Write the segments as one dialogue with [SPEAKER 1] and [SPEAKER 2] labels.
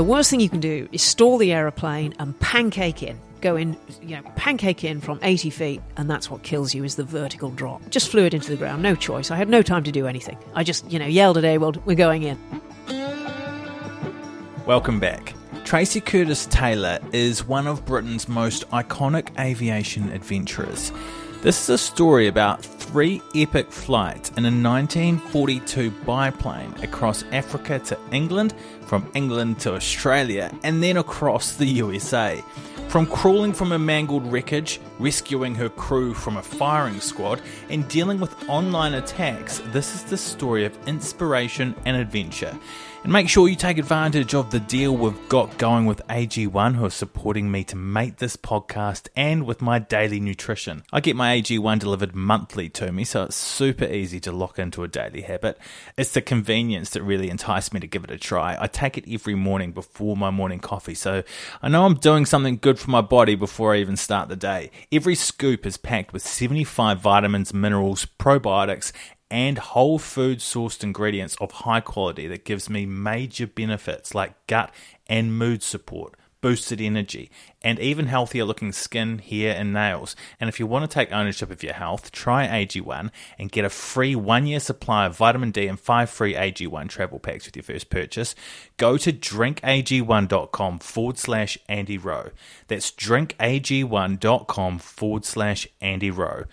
[SPEAKER 1] The worst thing you can do is stall the aeroplane and pancake in. Go in, you know, pancake in from 80 feet, and that's what kills you is the vertical drop. Just flew it into the ground, no choice. I had no time to do anything. I just, you know, yelled at Ewald, we're going in.
[SPEAKER 2] Welcome back. Tracey Curtis Taylor is one of Britain's most iconic aviation adventurers. This is a story about three epic flights in a 1942 biplane across Africa to England, from England to Australia, and then across the USA. From crawling from a mangled wreckage, rescuing her crew from a firing squad, and dealing with online attacks, this is the story of inspiration and adventure. And make sure you take advantage of the deal we've got going with AG1, who are supporting me to make this podcast and with my daily nutrition. I get my AG1 delivered monthly to me, so it's super easy to lock into a daily habit. It's the convenience that really enticed me to give it a try. I take it every morning before my morning coffee, so I know I'm doing something good for my body before I even start the day. Every scoop is packed with 75 vitamins, minerals, probiotics, and whole food sourced ingredients of high quality that gives me major benefits like gut and mood support, boosted energy, and even healthier looking skin, hair, and nails. And if you want to take ownership of your health, try AG1 and get a free one year supply of vitamin D and five free AG1 travel packs with your first purchase. Go to drinkag1.com forward slash Andy Rowe. That's drinkag1.com forward slash Andy Rowe.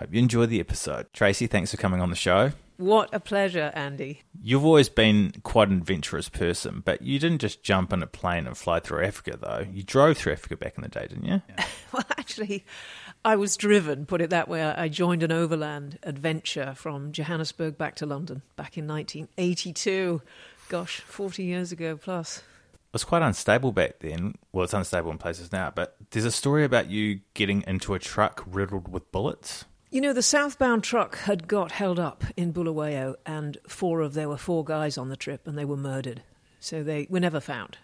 [SPEAKER 2] Hope you enjoy the episode. Tracey, thanks for coming on the show.
[SPEAKER 1] What a pleasure, Andy.
[SPEAKER 2] You've always been quite an adventurous person, but you didn't just jump in a plane and fly through Africa, though. You drove through Africa back in the day, didn't you? Yeah.
[SPEAKER 1] well, actually, I was driven, put it that way. I joined an overland adventure from Johannesburg back to London back in 1982. Gosh, 40 years ago plus.
[SPEAKER 2] It was quite unstable back then. Well, it's unstable in places now, but there's a story about you getting into a truck riddled with bullets.
[SPEAKER 1] You know, the southbound truck had got held up in Bulawayo, and four of there were four guys on the trip, and they were murdered. So they were never found.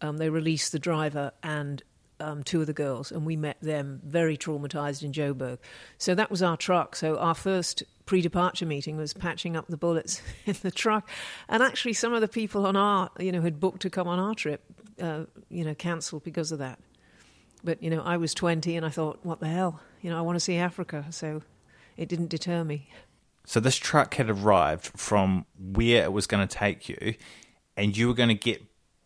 [SPEAKER 1] Um, they released the driver and um, two of the girls, and we met them very traumatized in Joburg. So that was our truck. So our first pre departure meeting was patching up the bullets in the truck. And actually, some of the people on our, you know, had booked to come on our trip, uh, you know, cancelled because of that. But, you know, I was 20 and I thought, what the hell? you know, I want to see Africa, so it didn't deter me.
[SPEAKER 2] So this truck had arrived from where it was going to take you, and you were going to get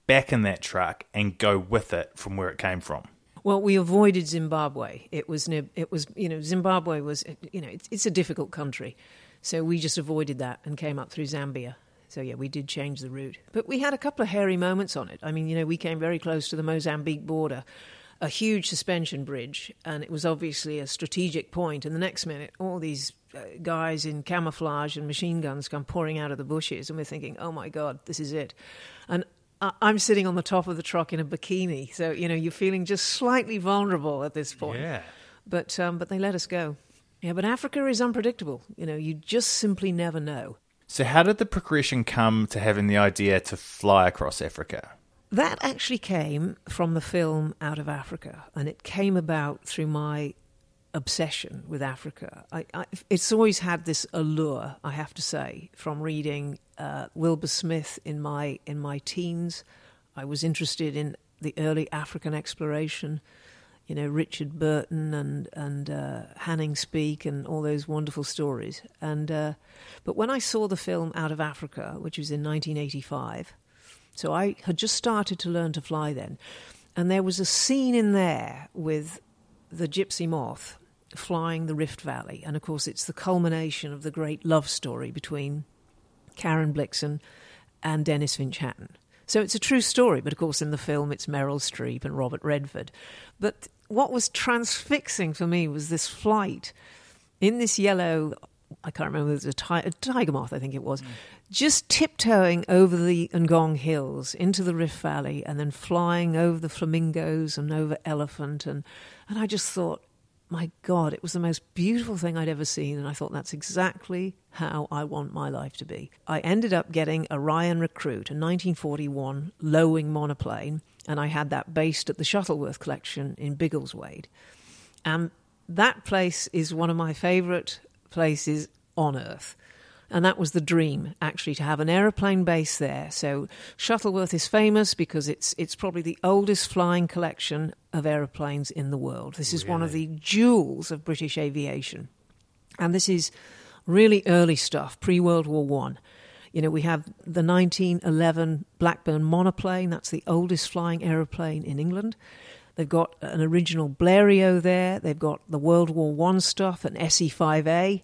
[SPEAKER 2] back in that truck and go with it from where it came from.
[SPEAKER 1] Well, we avoided Zimbabwe. It was it was you know Zimbabwe was you know it's, it's a difficult country, so we just avoided that and came up through Zambia. So yeah, we did change the route, but we had a couple of hairy moments on it. I mean, you know, we came very close to the Mozambique border, a huge suspension bridge, and it was obviously a strategic point. And the next minute, all these uh, guys in camouflage and machine guns come pouring out of the bushes, and we're thinking, "Oh my God, this is it!" And I- I'm sitting on the top of the truck in a bikini, so you know you're feeling just slightly vulnerable at this point. Yeah. But um, but they let us go. Yeah, but Africa is unpredictable. You know, you just simply never know.
[SPEAKER 2] So, how did the progression come to having the idea to fly across Africa?
[SPEAKER 1] That actually came from the film Out of Africa, and it came about through my obsession with Africa. I, I, it's always had this allure, I have to say, from reading uh, Wilbur Smith in my in my teens. I was interested in the early African exploration, you know, Richard Burton and and uh, Hanning Speke and all those wonderful stories. And uh, but when I saw the film Out of Africa, which was in 1985, so I had just started to learn to fly then. And there was a scene in there with the gypsy moth flying the Rift Valley. And of course, it's the culmination of the great love story between Karen Blixen and Denys Finch Hatton. So it's a true story, but of course, in the film, it's Meryl Streep and Robert Redford. But what was transfixing for me was this flight in this yellow I can't remember, it was a, ti- a tiger moth, I think it was, mm. just tiptoeing over the Ngong Hills into the Rift Valley and then flying over the flamingos and over elephant. And, and I just thought, my God, it was the most beautiful thing I'd ever seen. And I thought, that's exactly how I want my life to be. I ended up getting a Ryan Recruit, a 1941 low wing monoplane, and I had that based at the Shuttleworth Collection in Biggleswade. And that place is one of my favorite places on Earth. And that was the dream, actually, to have an aeroplane base there. So Shuttleworth is famous because it's it's probably the oldest flying collection of aeroplanes in the world. This is really? one of the jewels of British aviation, and this is really early stuff, pre World War One. You know, we have the 1911 Blackburn monoplane. That's the oldest flying aeroplane in England. They've got an original Blériot there. They've got the World War One stuff, an SE5A.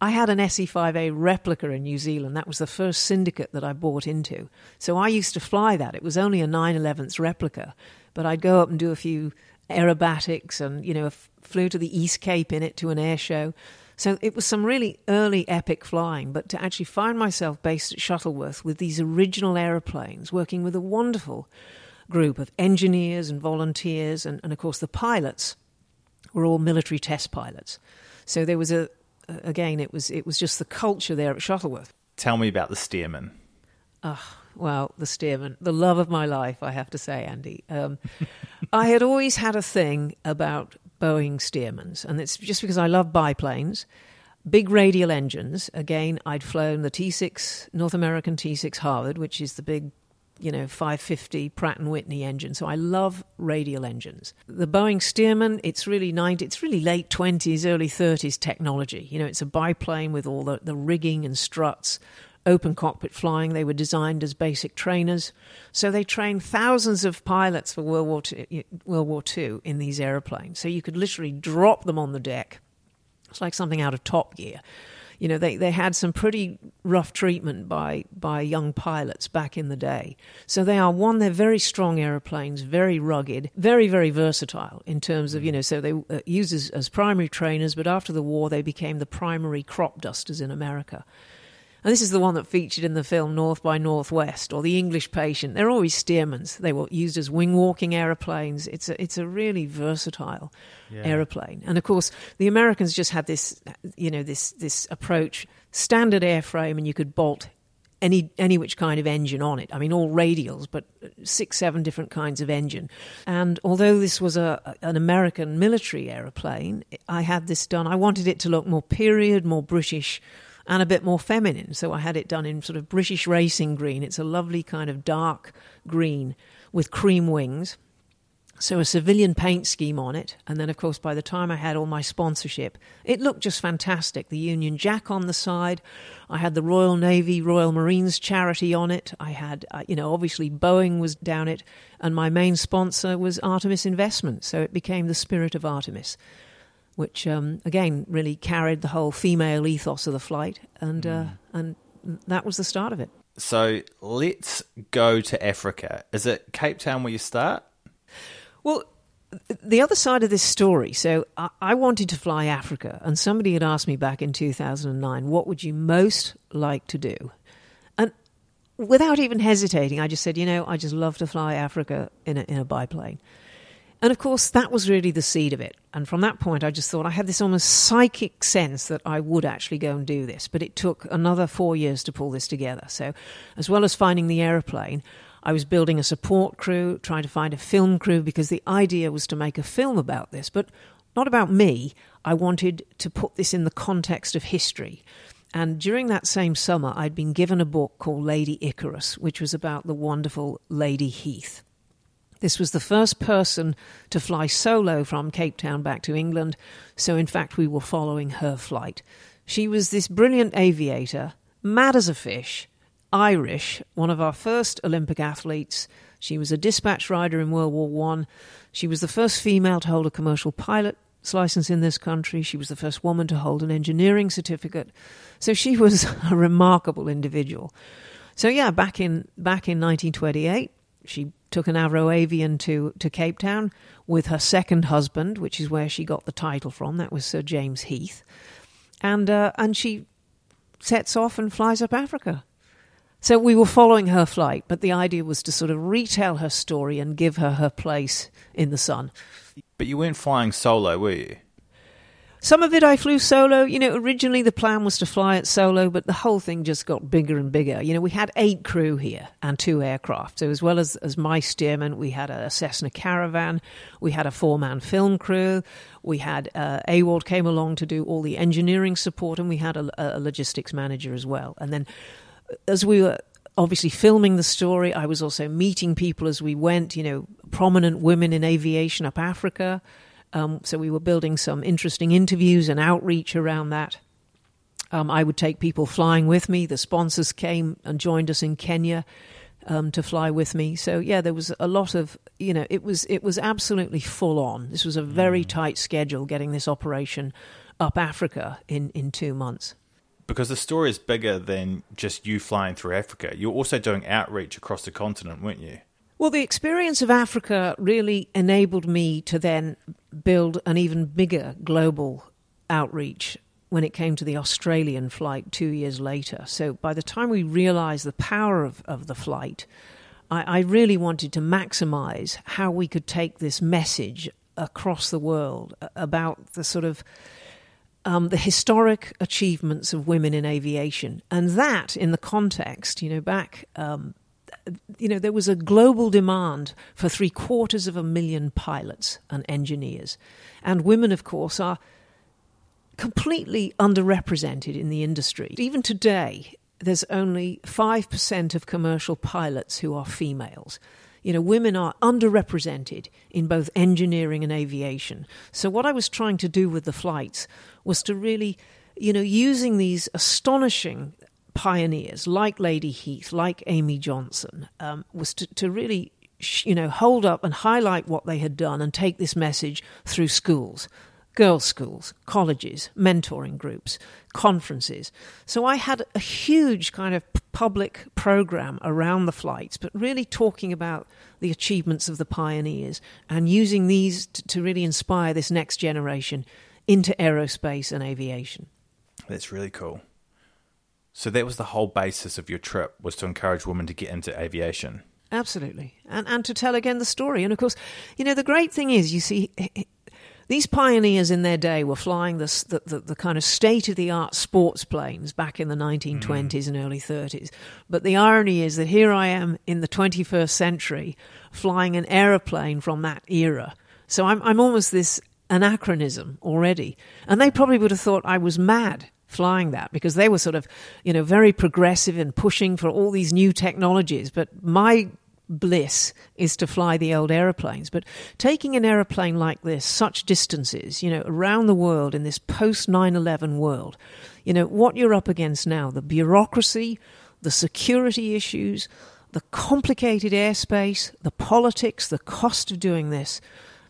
[SPEAKER 1] I had an SE5A replica in New Zealand. That was the first syndicate that I bought into. So I used to fly that. It was only a 911th replica, but I'd go up and do a few aerobatics and, you know, flew to the East Cape in it to an air show. So it was some really early epic flying, but to actually find myself based at Shuttleworth with these original aeroplanes, working with a wonderful group of engineers and volunteers, and, and of course the pilots were all military test pilots. So there was a again, it was it was just the culture there at Shuttleworth.
[SPEAKER 2] Tell me about the Stearman.
[SPEAKER 1] Oh, well, the Stearman, the love of my life, I have to say, Andy. Um, I had always had a thing about Boeing Stearmans, and it's just because I love biplanes. Big radial engines. Again, I'd flown the T6, North American T6 Harvard, which is the big you know 550 Pratt and Whitney engine. So I love radial engines. The Boeing Stearman, it's really 90, it's really late 20s, early 30s technology. You know, it's a biplane with all the, the rigging and struts. Open cockpit flying, they were designed as basic trainers. So they trained thousands of pilots for World War II, World War II in these airplanes. So you could literally drop them on the deck. It's like something out of Top Gear you know, they, they had some pretty rough treatment by, by young pilots back in the day. So they are one, they're very strong aeroplanes, very rugged, very, very versatile in terms of, you know, so they uh, used as, as primary trainers, but after the war, they became the primary crop dusters in America. And this is the one that featured in the film North by Northwest or The English Patient. They're always Stearmans. They were used as wing walking aeroplanes. It's a, it's a really versatile yeah. aeroplane. And of course, the Americans just had this, you know, this, this approach standard airframe, and you could bolt any any which kind of engine on it. I mean, all radials, but six, seven different kinds of engine. And although this was a an American military aeroplane, I had this done. I wanted it to look more period, more British, and a bit more feminine. So I had it done in sort of British racing green. It's a lovely kind of dark green with cream wings. So a civilian paint scheme on it. And then, of course, by the time I had all my sponsorship, it looked just fantastic. The Union Jack on the side. I had the Royal Navy, Royal Marines charity on it. I had, uh, you know, obviously Boeing was down it. And my main sponsor was Artemis Investment. So it became the spirit of Artemis which um, again really carried the whole female ethos of the flight, and uh, mm. uh, and that was the start of it.
[SPEAKER 2] So let's go to Africa. Is it Cape Town where you start?
[SPEAKER 1] Well, the other side of this story. So I, I wanted to fly Africa, and somebody had asked me back in 2009, "What would you most like to do?" And without even hesitating, I just said, "You know, I just love to fly Africa in a, in a biplane." And of course, that was really the seed of it. And from that point, I just thought I had this almost psychic sense that I would actually go and do this. But it took another four years to pull this together. So, as well as finding the aeroplane, I was building a support crew, trying to find a film crew, because the idea was to make a film about this, but not about me. I wanted to put this in the context of history. And during that same summer, I'd been given a book called Lady Icarus, which was about the wonderful Lady Heath. This was the first person to fly solo from Cape Town back to England, so in fact, we were following her flight. She was this brilliant aviator, mad as a fish, Irish, one of our first Olympic athletes. She was a dispatch rider in World War One. She was the first female to hold a commercial pilot's license in this country. She was the first woman to hold an engineering certificate. So she was a remarkable individual. So yeah, back in back in 1928, she took an Avro Avian to, to Cape Town with her second husband, which is where she got the title from. That was Sir James Heath. And, uh, and she sets off and flies up Africa. So we were following her flight, but the idea was to sort of retell her story and give her her place in the sun.
[SPEAKER 2] But you weren't flying solo, were you?
[SPEAKER 1] Some of it I flew solo. You know, originally the plan was to fly it solo, but the whole thing just got bigger and bigger. You know, we had eight crew here and two aircraft. So, as well as, as my Stearman, we had a Cessna caravan, we had a four man film crew, we had uh, Ewald came along to do all the engineering support, and we had a, a logistics manager as well. And then uh, as we were obviously filming the story. I was also meeting people as we went, you know, prominent women in aviation up Africa, um, so we were building some interesting interviews and outreach around that. Um, I would take people flying with me. The sponsors came and joined us in Kenya um, to fly with me. So yeah, there was a lot of you know it was it was absolutely full on. This was a very mm. tight schedule getting this operation up Africa in in two months.
[SPEAKER 2] Because the story is bigger than just you flying through Africa. You're also doing outreach across the continent, weren't you?
[SPEAKER 1] Well, the experience of Africa really enabled me to then build an even bigger global outreach when it came to the Australian flight two years later. So by the time we realized the power of, of the flight, I, I really wanted to maximize how we could take this message across the world about the sort of um, the historic achievements of women in aviation, and that in the context, you know, back um, you know, there was a global demand for three quarters of a million pilots and engineers. And women, of course, are completely underrepresented in the industry. Even today, there's only 5% of commercial pilots who are females. You know, women are underrepresented in both engineering and aviation. So, what I was trying to do with the flights was to really, you know, using these astonishing pioneers like Lady Heath, like Amy Johnson, um, was to, to really you know hold up and highlight what they had done and take this message through schools girls' schools, colleges, mentoring groups, conferences. So I had a huge kind of public program around the flights, but really talking about the achievements of the pioneers and using these to really inspire this next generation into aerospace and aviation.
[SPEAKER 2] That's really cool. So that was the whole basis of your trip was to encourage women to get into aviation.
[SPEAKER 1] Absolutely. And and to tell again the story. And of course, you know, the great thing is you see these pioneers in their day were flying the, the, the, the kind of state of the art sports planes back in the 1920s mm. and early 30s. But the irony is that here I am in the 21st century flying an aeroplane from that era. So I'm, I'm almost this anachronism already. And they probably would have thought I was mad flying that because they were sort of, you know, very progressive and pushing for all these new technologies. But my bliss is to fly the old aeroplanes. But taking an aeroplane like this, such distances, you know, around the world in this post 9 11 world, you know, what you're up against now, the bureaucracy, the security issues, the complicated airspace, the politics, the cost of doing this.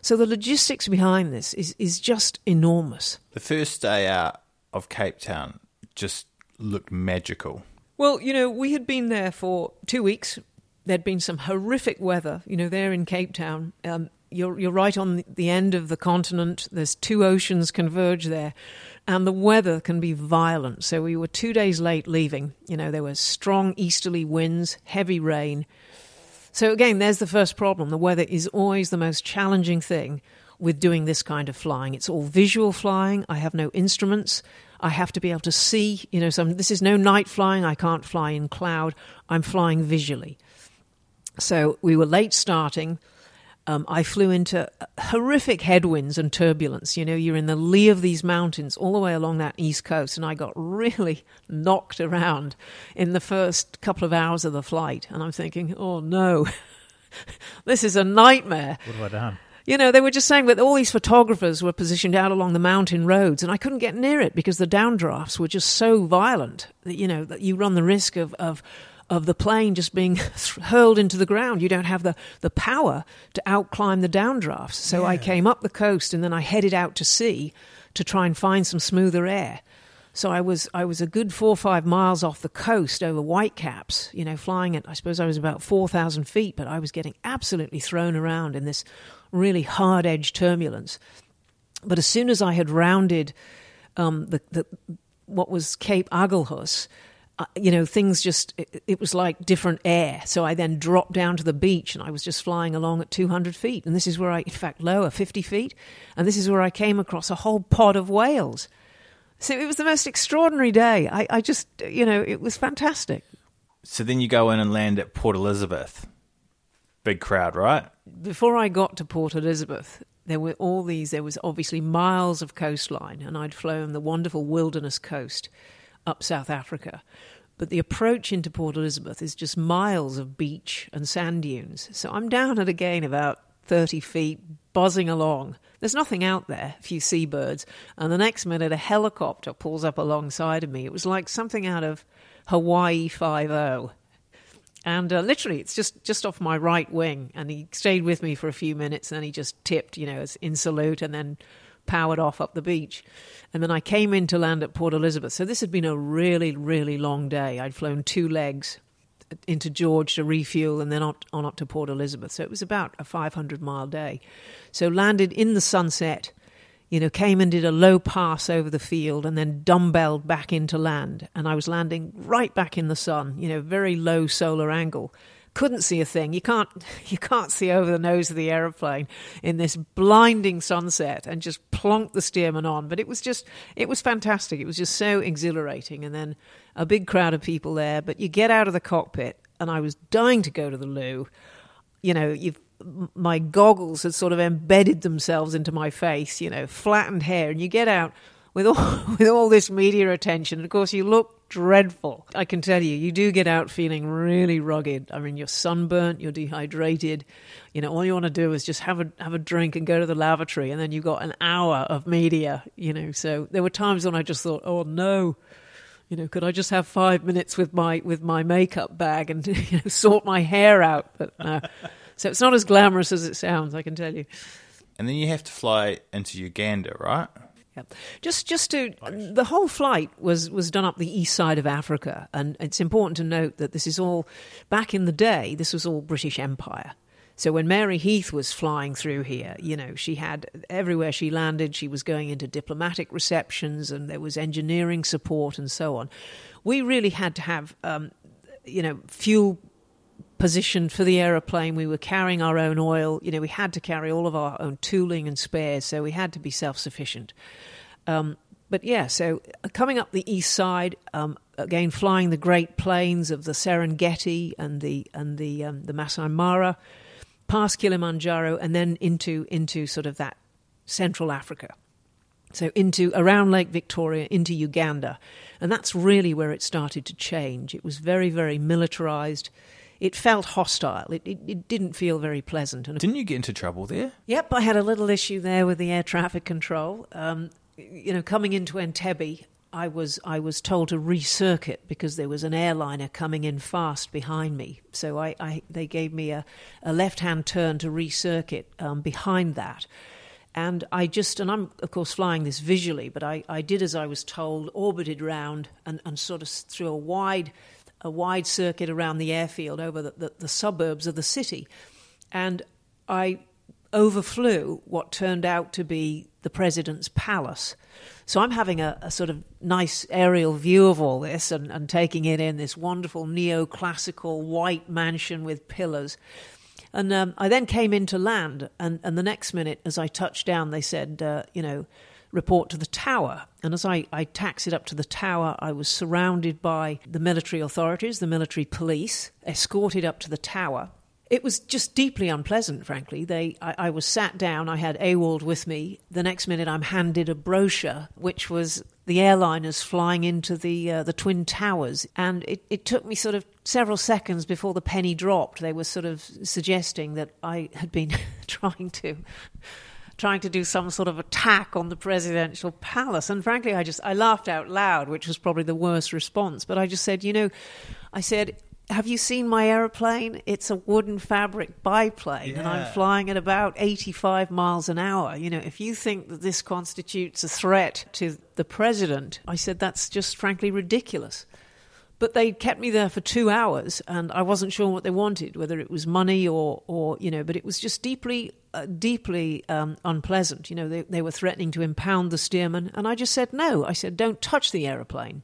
[SPEAKER 1] So the logistics behind this is, is just enormous.
[SPEAKER 2] The first day out, of Cape Town just looked magical.
[SPEAKER 1] Well, you know, we had been there for two weeks. There'd been some horrific weather, you know, there in Cape Town. Um, you're, you're right on the end of the continent. There's two oceans converge there, and the weather can be violent. So we were two days late leaving. You know, there were strong easterly winds, heavy rain. So again, there's the first problem. The weather is always the most challenging thing with doing this kind of flying. It's all visual flying. I have no instruments. I have to be able to see, you know, some, this is no night flying. I can't fly in cloud. I'm flying visually. So we were late starting. Um, I flew into horrific headwinds and turbulence. You know, you're in the lee of these mountains all the way along that east coast, and I got really knocked around in the first couple of hours of the flight. And I'm thinking, oh no, this is a nightmare.
[SPEAKER 2] What have I done?
[SPEAKER 1] You know, they were just saying that all these photographers were positioned out along the mountain roads, and I couldn't get near it because the downdrafts were just so violent that, you know, that you run the risk of, of of the plane just being hurled into the ground. You don't have the, the power to outclimb the downdrafts. So yeah. I came up the coast and then I headed out to sea to try and find some smoother air. So I was I was a good four or five miles off the coast over whitecaps, you know, flying at I suppose I was about four thousand feet, but I was getting absolutely thrown around in this really hard edge turbulence. But as soon as I had rounded um, the, the what was Cape Agulhas, uh, you know, things just, it, it, was like different air. So I then dropped down to the beach and I was just flying along at 200 feet. And this is where I, in fact, lower, 50 feet. And this is where I came across a whole pod of whales. So it was the most extraordinary day. I, I just, you know, it was fantastic.
[SPEAKER 2] So then you go in and land at Port Elizabeth. Big crowd, right?
[SPEAKER 1] Before I got to Port Elizabeth, there were all these, there was obviously miles of coastline, and I'd flown the wonderful wilderness coast up South Africa. But the approach into Port Elizabeth is just miles of beach and sand dunes. So I'm down at again about 30 feet, buzzing along, there's nothing out there, a few seabirds. And the next minute, a helicopter pulls up alongside of me. It was like something out of Hawaii 5 and uh, literally it's just just off my right wing and he stayed with me for a few minutes and then he just tipped you know in salute and then powered off up the beach and then i came in to land at port elizabeth so this had been a really really long day i'd flown two legs into George to refuel and then on, on up to Port Elizabeth. So it was about a 500 mile day. So landed in the sunset, you know, came and did a low pass over the field and then dumbbelled back into land. And I was landing right back in the sun, you know, very low solar angle couldn't see a thing. You can't you can't see over the nose of the aeroplane in this blinding sunset and just plonk the Stearman on. But it was just it was fantastic. It was just so exhilarating. And then a big crowd of people there. But you get out of the cockpit, and I was dying to go to the loo. You know, you've my goggles had sort of embedded themselves into my face, you know, flattened hair, and you get out, with all with all this media attention. Of course, you look dreadful. I can tell you, you do get out feeling really rugged. I mean, you're sunburnt, you're dehydrated. You know, all you want to do is just have a have a drink and go to the lavatory, and then you've got an hour of media. You know, so there were times when I just thought, oh no. You know, could I just have five minutes with my with my makeup bag and you know, sort my hair out? But no. so it's not as glamorous as it sounds, I can tell you.
[SPEAKER 2] And then you have to fly into Uganda, right?
[SPEAKER 1] Yeah. Just just to nice. the whole flight was was done up the east side of Africa and it's important to note that this is all back in the day this was all British Empire. So when Mary Heath was flying through here, you know, she had everywhere she landed, she was going into diplomatic receptions and there was engineering support and so on. We really had to have um, you know, fuel positioned for the aeroplane. We were carrying our own oil. You know, we had to carry all of our own tooling and spares, so we had to be self sufficient. Um, but yeah, so uh, coming up the east side, um, again flying the great plains of the Serengeti and the and the um, the Masai Mara, past Kilimanjaro, and then into into sort of that Central Africa. So into around Lake Victoria, into Uganda, and that's really where it started to change. It was very very militarized it felt hostile. It, it, it, didn't feel very pleasant. And
[SPEAKER 2] didn't you get into trouble there?
[SPEAKER 1] Yep, I had a little issue there with the air traffic control. Um, you know, coming into Entebbe, I was I was told to recircuit because there was an airliner coming in fast behind me. So I, I they gave me a, a left hand turn to recircuit um, behind that. And I just, and I'm of course flying this visually, but I, I did as I was told, orbited round and, and sort of through a wide a wide circuit around the airfield over the, the, the suburbs of the city. And I overflew what turned out to be the president's palace. So I'm having a, a sort of nice aerial view of all this and, and, taking it in this wonderful neoclassical white mansion with pillars. And um, I then came in to land, and, and, the next minute, as I touched down, they said, uh, you know, report to the tower. And as I, I taxied up to the tower, I was surrounded by the military authorities, the military police, escorted up to the tower. It was just deeply unpleasant, frankly. They, I, I was sat down, I had Ewald with me. The next minute, I'm handed a brochure, which was the airliners flying into the uh, the twin towers, and it, it took me sort of several seconds before the penny dropped. They were sort of suggesting that I had been trying to trying to do some sort of attack on the presidential palace. And frankly, I just I laughed out loud, which was probably the worst response. But I just said, you know, I said, have you seen my aeroplane? It's a wooden fabric biplane, yeah. and I'm flying at about 85 miles an hour. You know, if you think that this constitutes a threat to the president, I said that's just frankly ridiculous. But they kept me there for two hours, and I wasn't sure what they wanted, whether it was money or, or you know, but it was just deeply, uh, deeply um, unpleasant. You know, they, they were threatening to impound the Stearman, and I just said, no. I said, don't touch the aeroplane.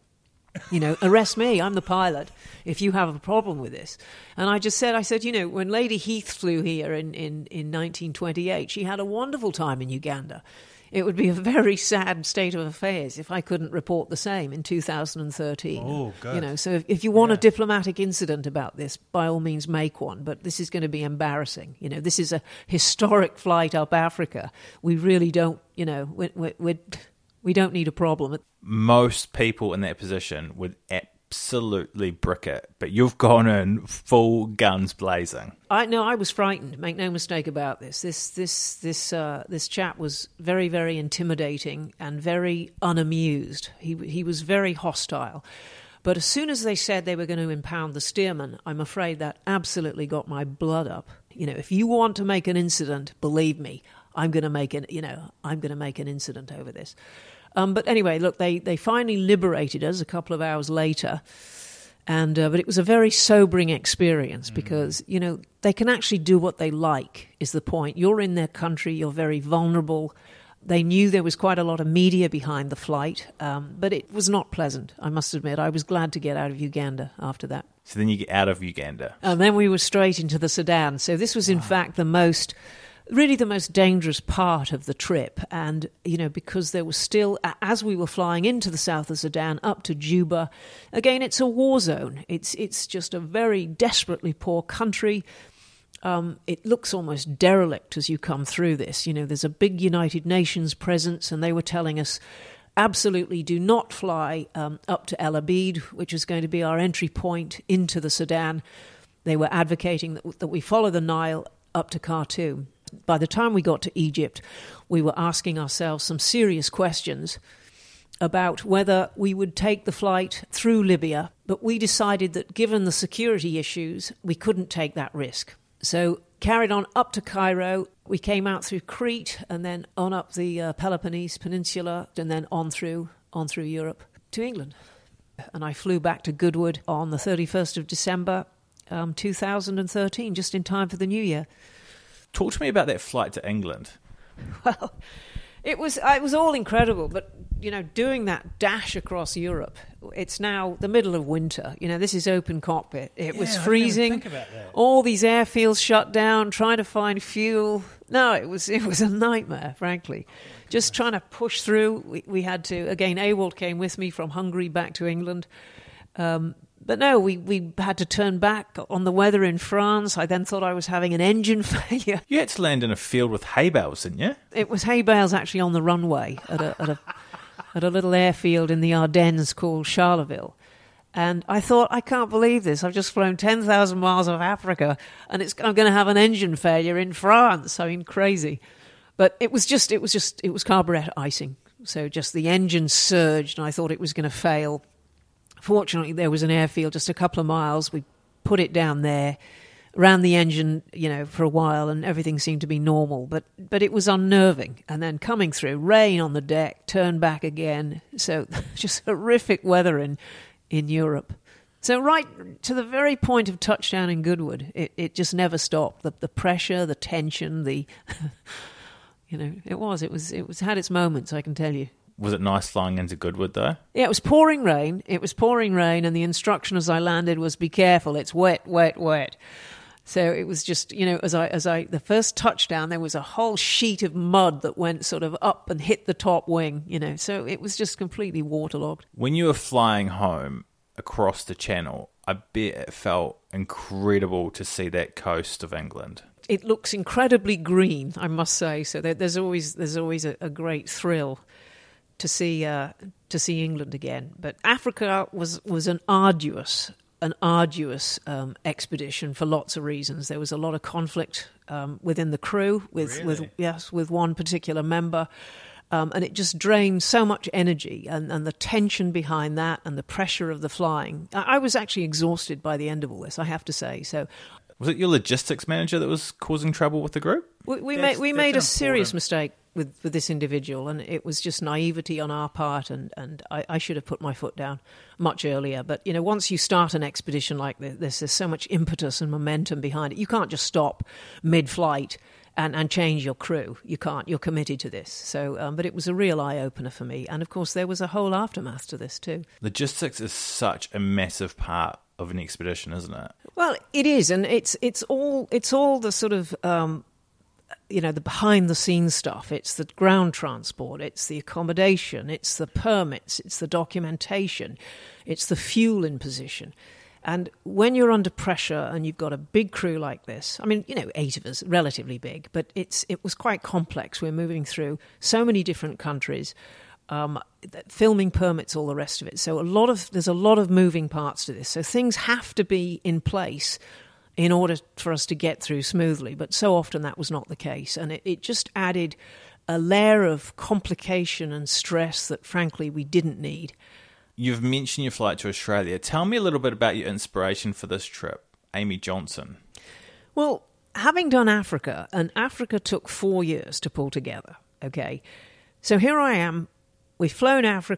[SPEAKER 1] you know, arrest me. I'm the pilot. If you have a problem with this, and I just said, I said, you know, when Lady Heath flew here in in, in 1928, she had a wonderful time in Uganda it would be a very sad state of affairs if I couldn't report the same in 2013. Oh, good. You know, so if, if you want yeah. a diplomatic incident about this, by all means make one. But this is going to be embarrassing. You know, this is a historic flight up Africa. We really don't. You know, we're, we're, we're we are we are we we do not need a problem.
[SPEAKER 2] Most people in that position would at absolutely brick it, but you've gone in full guns blazing.
[SPEAKER 1] I no, I was frightened. Make no mistake about this. This this this uh, this chap was very very intimidating and very unamused. He he was very hostile. But as soon as they said they were going to impound the Stearman, I'm afraid that absolutely got my blood up. You know, if you want to make an incident, believe me, I'm going to make an you know I'm going to make an incident over this. Um, but anyway, look, they, they finally liberated us a couple of hours later. And, uh, but it was a very sobering experience mm. because, you know, they can actually do what they like, is the point. You're in their country, you're very vulnerable. They knew there was quite a lot of media behind the flight, um, but it was not pleasant, I must admit. I was glad to get out of Uganda after that.
[SPEAKER 2] So then you get out of Uganda.
[SPEAKER 1] And then we were straight into the Sudan. So this was, in wow. fact, the most really the most dangerous part of the trip. And, you know, because there was still, as we were flying into the south of Sudan up to Juba, again, it's a war zone. It's, it's just a very desperately poor country. Um, it looks almost derelict as you come through this. You know, there's a big United Nations presence, and they were telling us absolutely do not fly um, up to El Obeid, which is going to be our entry point into the Sudan. They were advocating that, that we follow the Nile up to Khartoum by the time we got to Egypt, we were asking ourselves some serious questions about whether we would take the flight through Libya, but we decided that given the security issues, we couldn't take that risk. So, carried on up to Cairo, we came out through Crete and then on up the uh, Peloponnese peninsula and then on through on through Europe to England. And I flew back to Goodwood on the 31st of December um, 2013, just in time for the new year.
[SPEAKER 2] Talk to me about that flight to England.
[SPEAKER 1] Well, it was uh, it was all incredible, but you know, doing that dash across Europe, it's now the middle of winter. You know, this is open cockpit. It yeah, was freezing. All these airfields shut down, trying to find fuel. No, it was it was a nightmare, frankly. Just trying to push through. We, we had to again. Ewald came with me from Hungary back to England. Um, but no, we, we had to turn back on the weather in France. I then thought I was having an engine failure.
[SPEAKER 2] You had to land in a field with hay bales, didn't you?
[SPEAKER 1] It was hay bales actually on the runway at a, at a, at a little airfield in the Ardennes called Charleville. And I thought, I can't believe this. I've just flown 10,000 miles of Africa and it's, I'm going to have an engine failure in France. I mean, crazy. But it was just, it was just, it was carburet icing. So just the engine surged and I thought it was going to fail Fortunately, there was an airfield just a couple of miles. We put it down there, ran the engine, you know, for a while, and everything seemed to be normal. But but it was unnerving. And then coming through, rain on the deck, turn back again. So just horrific weather in in Europe. So right to the very point of touchdown in Goodwood, it, it just never stopped. The the pressure, the tension, the you know, it was it was it was had its moments. I can tell you
[SPEAKER 2] was it nice flying into Goodwood though?
[SPEAKER 1] Yeah, it was pouring rain. It was pouring rain, and the instruction as I landed was be careful. It's wet, wet, wet. So it was just you know as I as I the first touchdown there was a whole sheet of mud that went sort of up and hit the top wing. You know, so it was just completely waterlogged.
[SPEAKER 2] When you were flying home across the Channel, I bet it felt incredible to see that coast of England
[SPEAKER 1] it looks incredibly green, I must say. So there's always there's always a, a great thrill to see uh, to see England again. But Africa was was an arduous an arduous um, expedition for lots of reasons. There was a lot of conflict um, within the crew with really? with yes with one particular member. Um, and it just drained so much energy and, and, the tension behind that and the pressure of the flying. I, I was actually exhausted by the end of all this, I have to say. So
[SPEAKER 2] was it your logistics manager that was causing trouble with the group?
[SPEAKER 1] We, we made we made a serious mistake with, with this individual, and it was just naivety on our part, and, and I, I, should have put my foot down much earlier. But you know, once you start an expedition like this, there's so much impetus and momentum behind it. You can't just stop mid-flight and, and change your crew. You can't. You're committed to this. So, um, but it was a real eye opener for me, and of course, there was a whole aftermath to this too.
[SPEAKER 2] Logistics is such a massive part of an expedition, isn't it?
[SPEAKER 1] Well, it is, and it's it's all it's all the sort of um, you know the behind the scenes stuff it's the ground transport it's the accommodation it's the permits it's the documentation it's the fuel position. and when you're under pressure and you've got a big crew like this i mean you know eight of us relatively big but it's it was quite complex we we're moving through so many different countries um, filming permits, all the rest of it. So a lot of there's a lot of moving parts to this. So things have to be in place in order for us to get through smoothly. But so often that was not the case. And it, it just added a layer of complication and stress that, frankly, we didn't need.
[SPEAKER 2] You've mentioned your flight to Australia. Tell me a little bit about your inspiration for this trip, Amy Johnson.
[SPEAKER 1] Well, having done Africa, and Africa took four years to pull together, okay? So here I am, we've flown Africa.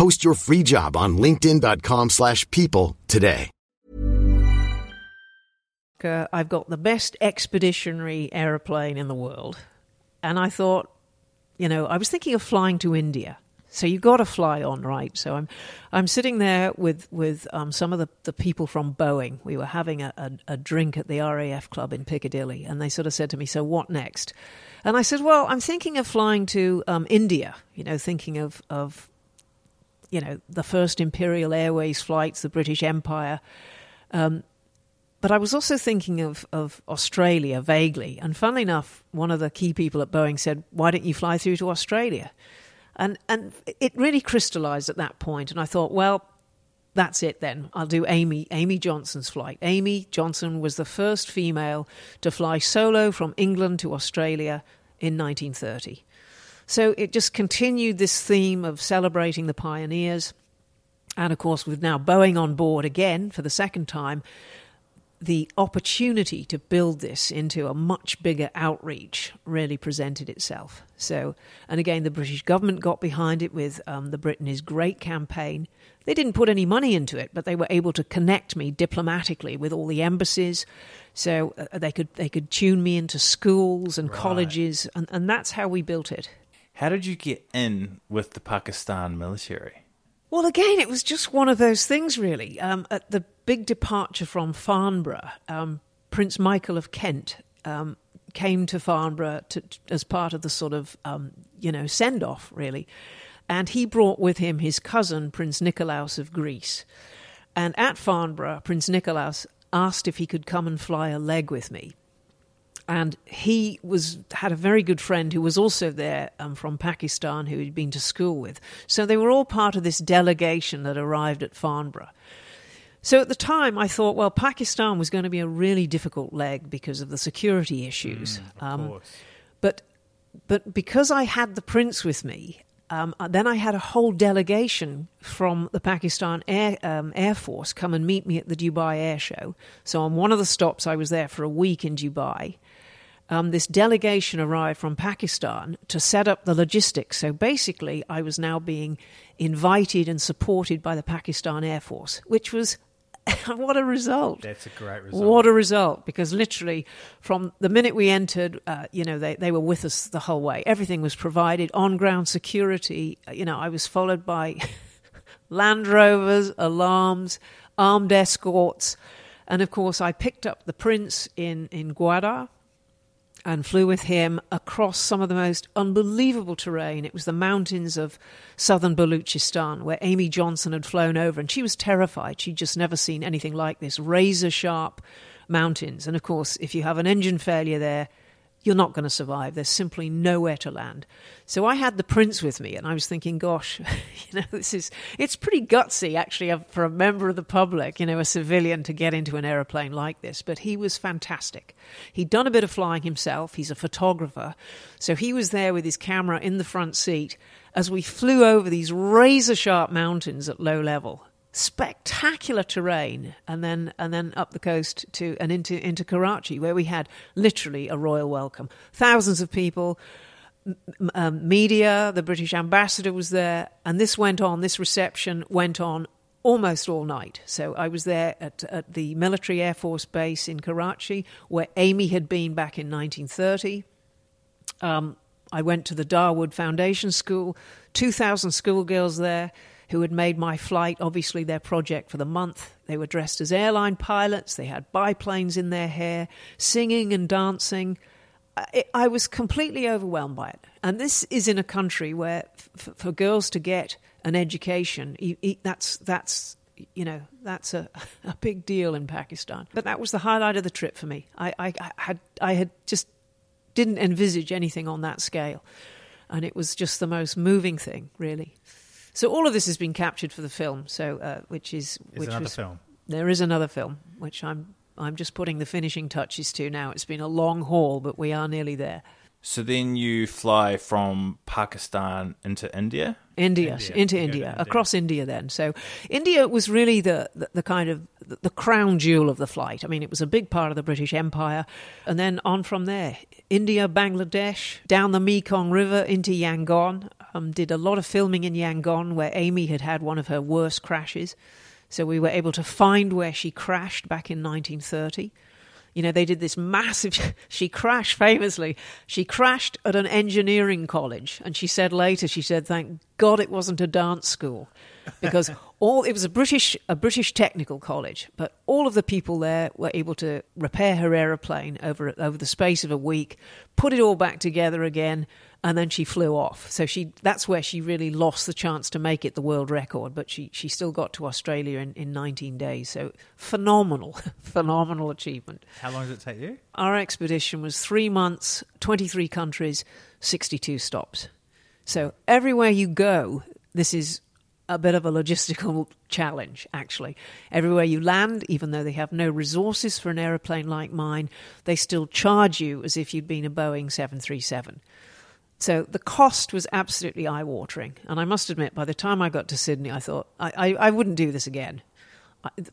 [SPEAKER 3] Post your free job on linkedin.com slash people today.
[SPEAKER 1] Uh, I've got the best expeditionary aeroplane in the world. And I thought, you know, I was thinking of flying to India. So you've got to fly on, right? So I'm, I'm sitting there with with um, some of the, the people from Boeing. We were having a, a, a drink at the RAF club in Piccadilly, and they sort of said to me, "So what next?" And I said, "Well, I'm thinking of flying to um, India. You know, thinking of of you know, the first Imperial Airways flights, the British Empire. Um, but I was also thinking of, of Australia vaguely. And funnily enough, one of the key people at Boeing said, Why don't you fly through to Australia? And, and it really crystallized at that point. And I thought, Well, that's it then. I'll do Amy, Amy Johnson's flight. Amy Johnson was the first female to fly solo from England to Australia in 1930. So it just continued this theme of celebrating the pioneers. And of course, with now Boeing on board again for the second time, the opportunity to build this into a much bigger outreach really presented itself. So, and again, the British government got behind it with um, the Britain is Great campaign. They didn't put any money into it, but they were able to connect me diplomatically with all the embassies. So uh, they could they could tune me into schools and right. colleges, and, and that's how we built it.
[SPEAKER 2] How did you get in with the Pakistan military?
[SPEAKER 1] Well, again, it was just one of those things, really. Um, at the big departure from Farnborough, um, Prince Michael of Kent um, came to Farnborough to, as part of the sort of, um, you know, send off, really. And he brought with him his cousin, Prince Nikolaos of Greece. And at Farnborough, Prince Nikolaos asked if he could come and fly a leg with me and he was had a very good friend who was also there um, from Pakistan who he'd been to school with. So they were all part of this delegation that arrived at Farnborough. So at the time, I thought, well, Pakistan was going to be a really difficult leg because of the security issues. Mm, um, but but because I had the prince with me. Um, uh, then I had a whole delegation from the Pakistan Air, um, Air Force come and meet me at the Dubai Air Show. So, on one of the stops, I was there for a week in Dubai um, this delegation arrived from Pakistan to set up the logistics. So basically, I was now being invited and supported by the Pakistan Air Force, which was what a result!
[SPEAKER 2] That's a great result.
[SPEAKER 1] What a result! Because literally, from the minute we entered, uh, you know, they, they were with us the whole way. Everything was provided on ground security. Uh, you know, I was followed by Land Rovers, alarms, armed escorts, and of course, I picked up the prince in in Gwadar and flew with him across some of the most unbelievable terrain. It was the mountains of southern Baluchistan where Amy Johnson had flown over, and she was terrified. She'd just never seen anything like this razor sharp mountains. And of course, if you have an engine failure there, you're not going to survive. There's simply nowhere to land. So I had the prince with me, and I was thinking, gosh, you know, this is it's pretty gutsy actually for a member of the public, you know, a civilian to get into an aeroplane like this. But he was fantastic. He'd done a bit of flying himself. He's a photographer, so he was there with his camera in the front seat as we flew over these razor sharp mountains at low level spectacular terrain and then and then up the coast to and into into Karachi where we had literally a royal welcome thousands of people um, media the british ambassador was there and this went on this reception went on almost all night so i was there at, at the military air force base in karachi where amy had been back in 1930 um, i went to the Dawood foundation school 2000 schoolgirls there who had made my flight obviously their project for the month. They were dressed as airline pilots, they had biplanes in their hair, singing and dancing. I, I was completely overwhelmed by it. And this is in a country where f- for girls to get an education, that's, that's you know, that's a, a big deal in Pakistan. But that was the highlight of the trip for me. I, I, I, had I had just didn't envisage anything on that scale. And it was just the most moving thing, really. So all of this has been captured for the film. So uh, which is
[SPEAKER 2] which another
[SPEAKER 1] was,
[SPEAKER 2] film.
[SPEAKER 1] There is another film which I'm I'm just putting the finishing touches to now. It's been a long haul, but we are nearly there.
[SPEAKER 2] So then you fly from Pakistan into
[SPEAKER 1] India? India, India. into India, India, across India then. So India was really the, the, the kind of the, the crown jewel of the flight. I mean, it was a big part of the British Empire. And then on from there, India, Bangladesh, down the Mekong River into Yangon. Um, did a lot of filming in Yangon where Amy had had one of her worst crashes. So we were able to find where she crashed back in 1930 you know, they did this massive, she crashed famously. She crashed at an engineering college. And she said later, she said, thank God it wasn't a dance school because all it was a British a British technical college, but all of the people there were able to repair her aeroplane over over the space of a week, put it all back together again, and then she flew off. So she that's where she really lost the chance to make it the world record, but she she still got to Australia in, in 19 days. So phenomenal, phenomenal achievement.
[SPEAKER 2] How long did it take you?
[SPEAKER 1] Our expedition was 3 months, 23 countries, 62 stops. So everywhere you go, this is a bit of a logistical challenge, actually. Everywhere you land, even though they have no resources for an aeroplane like mine, they still charge you as if you'd been a Boeing 737. So the cost was absolutely eye watering. And I must admit, by the time I got to Sydney, I thought, I, I, I wouldn't do this again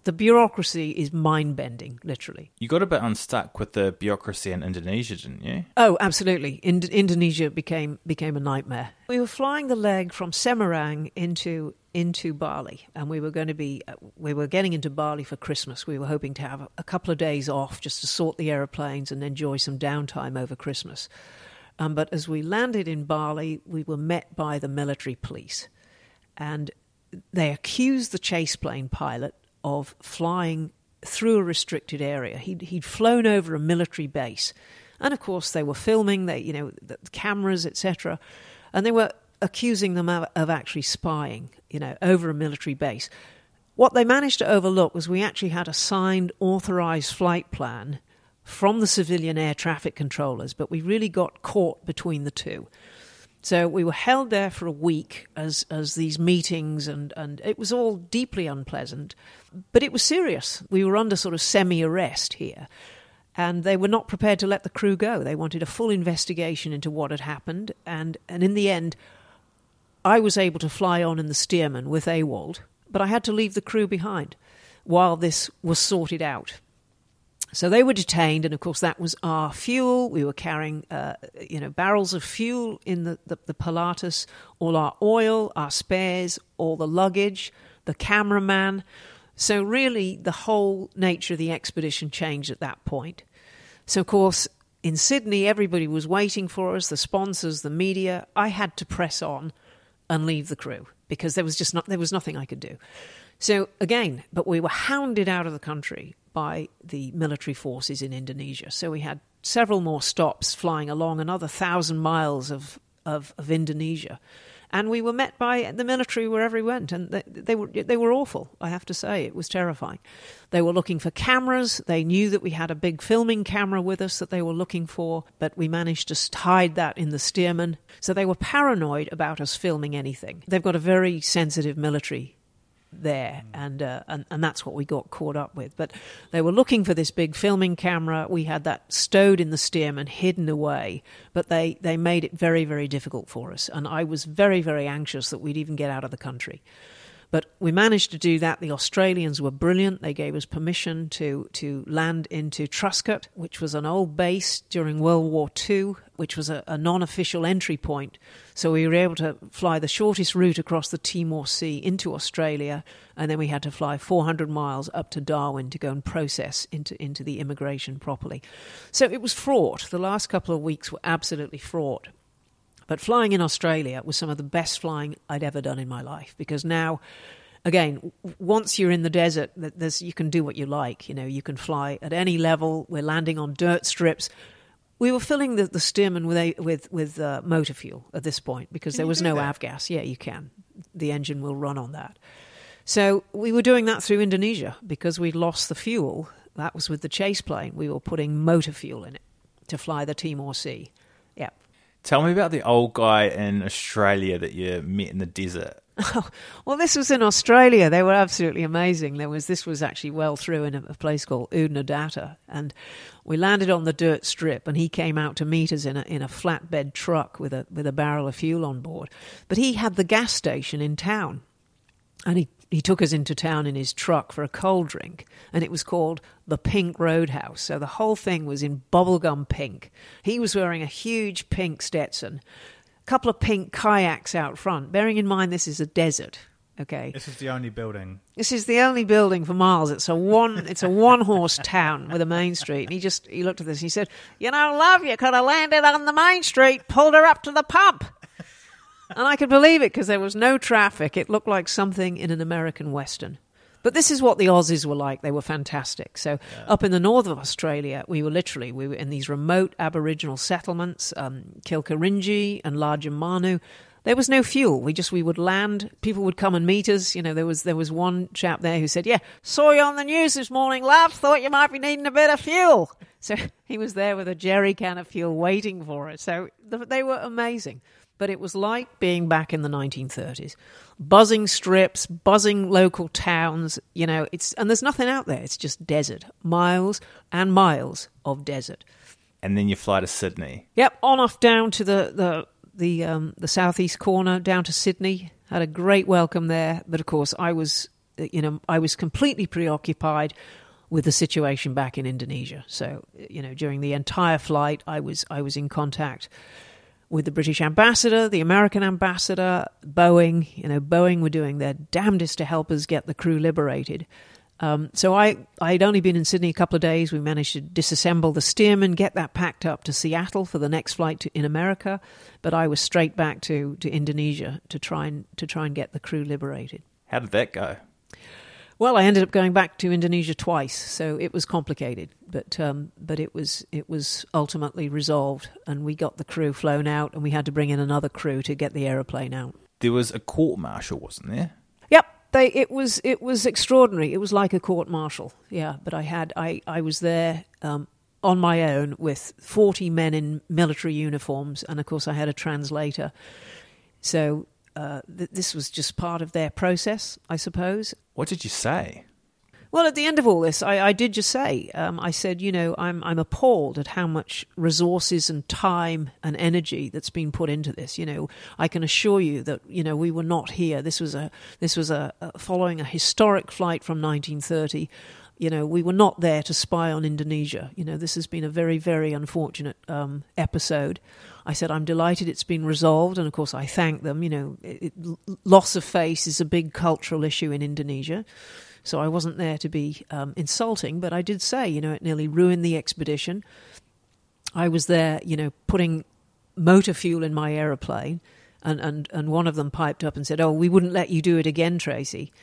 [SPEAKER 1] the bureaucracy is mind bending, literally.
[SPEAKER 2] You got a bit unstuck with the bureaucracy in Indonesia, didn't you?
[SPEAKER 1] Oh, absolutely. Indonesia became became a nightmare. We were flying the leg from Semarang into into Bali, and we were going to be uh, we were getting into Bali for Christmas. We were hoping to have a couple of days off just to sort the aeroplanes and enjoy some downtime over Christmas. Um, but as we landed in Bali, we were met by the military police, and they accused the chase plane pilot of flying through a restricted area. He'd, he'd flown over a military base, and of course they were filming. They, you know, the cameras, etc., and they were accusing them of, of actually spying. You know, over a military base. What they managed to overlook was we actually had a signed, authorized flight plan from the civilian air traffic controllers, but we really got caught between the two. So we were held there for a week as, as these meetings, and, and it was all deeply unpleasant, but it was serious. We were under sort of semi arrest here, and they were not prepared to let the crew go. They wanted a full investigation into what had happened, and, and in the end, I was able to fly on in the Stearman with Ewald, but I had to leave the crew behind while this was sorted out. So they were detained, and of course that was our fuel. We were carrying, uh, you know, barrels of fuel in the, the, the Pilatus, all our oil, our spares, all the luggage, the cameraman. So really, the whole nature of the expedition changed at that point. So of course, in Sydney, everybody was waiting for us, the sponsors, the media. I had to press on and leave the crew because there was just not there was nothing I could do. So again, but we were hounded out of the country by the military forces in Indonesia. So we had several more stops flying along another thousand miles of, of, of Indonesia. And we were met by the military wherever we went, and they, they, were they were awful. I have to say, it was terrifying. They were looking for cameras. They knew that we had a big filming camera with us that they were looking for, but we managed to hide that in the Stearman. So they were paranoid about us filming anything. They've got a very sensitive military there, mm. and, uh, and and that's what we got caught up with. But they were looking for this big filming camera. We had that stowed in the stem and hidden away, but they they made it very very difficult for us, and I was very very anxious that we'd even get out of the country. But we managed to do that. The Australians were brilliant. They gave us permission to, to land into Truscott, which was an old base during World War II, which was a, a non official entry point. So we were able to fly the shortest route across the Timor Sea into Australia, and then we had to fly 400 miles up to Darwin to go and process into, into the immigration properly. So it was fraught. The last couple of weeks were absolutely fraught. But flying in Australia was some of the best flying I'd ever done in my life because now again, once you're in the desert, you can do what you like. You know, you can fly at any level. We're landing on dirt strips. We were filling the, the Stearman with a, with with uh, motor fuel at this point because can there was no that? avgas. Yeah, you can. The engine will run on that. So we were doing that through Indonesia because we would lost the fuel. That was with the chase plane. We were putting motor fuel in it to fly the Timor Sea.
[SPEAKER 2] Tell me about the old guy in Australia that you met in the desert. Oh,
[SPEAKER 1] well, this was in Australia. They were absolutely amazing. There was this was actually well through in a place called Oodnadatta, and we landed on the dirt strip, and he came out to meet us in a in a flatbed truck with a with a barrel of fuel on board. But he had the gas station in town, and he he took us into town in his truck for a cold drink, and it was called the Pink Roadhouse. So the whole thing was in bubblegum pink. He was wearing a huge pink Stetson, a couple of pink kayaks out front, bearing in mind this is a desert. Okay.
[SPEAKER 2] This is the only building.
[SPEAKER 1] This is the only building for miles. It's a one it's a one horse town with a main street. And he just he looked at this and he said, You know, love, you could have landed on the main street, pulled her up to the pump." and I could believe it because there was no traffic. It looked like something in an American Western. But this is what the Aussies were like. They were fantastic. So yeah. up in the north of Australia, we were literally we were in these remote Aboriginal settlements, um, and Lajamanu. There was no fuel. We just we would land. People would come and meet us. You know, there was there was one chap there who said, "Yeah, saw you on the news this morning, love. Thought you might be needing a bit of fuel." So he was there with a jerry can of fuel waiting for us. So they were amazing but it was like being back in the 1930s. Buzzing strips, buzzing local towns, you know, it's and there's nothing out there. It's just desert. Miles and miles of desert.
[SPEAKER 2] And then you fly to Sydney.
[SPEAKER 1] Yep, on off down to the the the um, the southeast corner down to Sydney. Had a great welcome there, but of course I was you know I was completely preoccupied with the situation back in Indonesia. So you know during the entire flight I was I was in contact with the British ambassador, the American ambassador, Boeing. You know, Boeing were doing their damnedest to help us get the crew liberated. Um, so I, I'd only been in Sydney a couple of days. We managed to disassemble the and get that packed up to Seattle for the next flight to, in America. But I was straight back to, to Indonesia to try and to try and get the crew liberated.
[SPEAKER 2] How did that go?
[SPEAKER 1] Well, I ended up going back to Indonesia twice, so it was complicated, but um, but it was it was ultimately resolved, and we got the crew flown out, and we had to bring in another crew to get the aeroplane out.
[SPEAKER 2] There was a court martial, wasn't there?
[SPEAKER 1] Yep, they, it was it was extraordinary. It was like a court martial, yeah. But I had I I was there um, on my own with forty men in military uniforms, and of course I had a translator. So uh, th- this was just part of their process, I suppose.
[SPEAKER 2] What did you say?
[SPEAKER 1] Well, at the end of all this, I, I did just say, um, I said, you know, I'm, I'm appalled at how much resources and time and energy that's been put into this. You know, I can assure you that you know we were not here. This was a this was a, a following a historic flight from 1930. You know, we were not there to spy on Indonesia. You know, this has been a very very unfortunate um, episode. I said, I'm delighted it's been resolved. And of course, I thank them. You know, it, it, loss of face is a big cultural issue in Indonesia. So I wasn't there to be um, insulting, but I did say, you know, it nearly ruined the expedition. I was there, you know, putting motor fuel in my aeroplane. And, and, and one of them piped up and said, Oh, we wouldn't let you do it again, Tracey.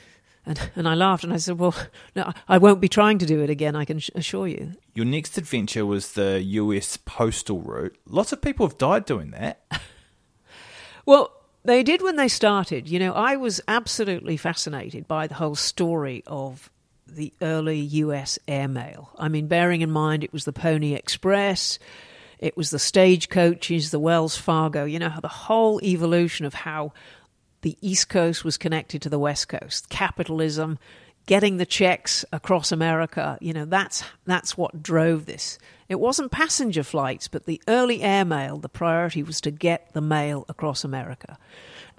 [SPEAKER 1] And, and I laughed and I said, Well, no, I won't be trying to do it again, I can assure you.
[SPEAKER 2] Your next adventure was the US postal route. Lots of people have died doing that.
[SPEAKER 1] well, they did when they started. You know, I was absolutely fascinated by the whole story of the early US airmail. I mean, bearing in mind it was the Pony Express, it was the stagecoaches, the Wells Fargo, you know, the whole evolution of how the East Coast was connected to the West Coast. Capitalism, getting the checks across America, you know, that's, that's what drove this. It wasn't passenger flights, but the early airmail. the priority was to get the mail across America.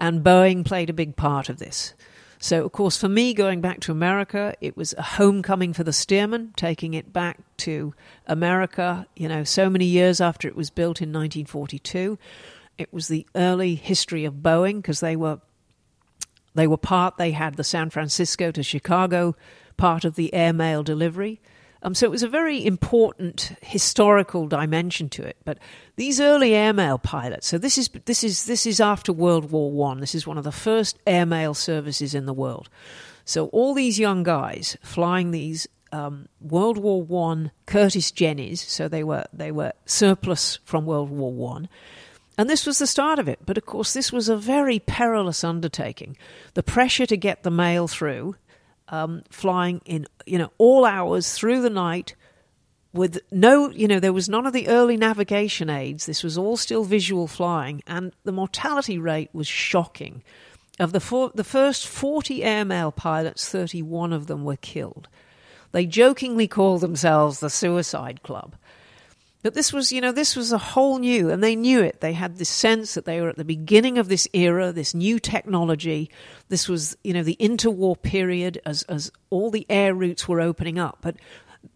[SPEAKER 1] And Boeing played a big part of this. So, of course, for me, going back to America, it was a homecoming for the Stearman, taking it back to America, you know, so many years after it was built in 1942. It was the early history of Boeing because they were they were part, they had the San Francisco to Chicago part of the airmail delivery. Um, so it was a very important historical dimension to it. But these early airmail pilots, so this is, this is, this is after World War One. This is one of the first airmail services in the world. So all these young guys flying these um, World War One Curtiss Jennies, so they were, they were surplus from World War One and this was the start of it. But of course, this was a very perilous undertaking. The pressure to get the mail through, um, flying in, you know, all hours through the night with no, you know, there was none of the early navigation aids. This was all still visual flying. And the mortality rate was shocking. Of the, four, the first 40 airmail pilots, 31 of them were killed. They jokingly called themselves the Suicide Club but this was, you know, this was a whole new, and they knew it. They had this sense that they were at the beginning of this era, this new technology. This was, you know, the interwar period as, as all the air routes were opening up. But,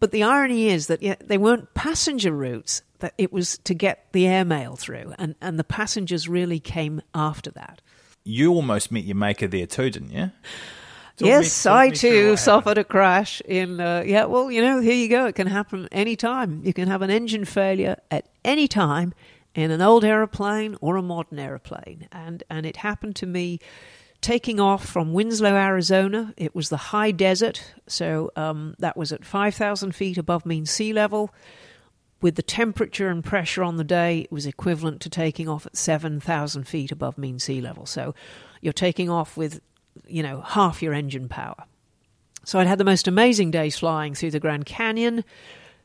[SPEAKER 1] but the irony is that yeah, they weren't passenger routes, that it was to get the airmail through. And, and the passengers really came after that.
[SPEAKER 2] You almost met your maker there too, didn't you?
[SPEAKER 1] yes, I too suffered a crash in. Uh, yeah, well, you know, here you go. It can happen any time. You can have an engine failure at any time in an old aeroplane or a modern aeroplane, and and it happened to me. Taking off from Winslow, Arizona, it was the high desert, so um, that was at 5,000 feet above mean sea level. With the temperature and pressure on the day, it was equivalent to taking off at 7,000 feet above mean sea level. So you're taking off with you know, half your engine power. So I'd had the most amazing days flying through the Grand Canyon,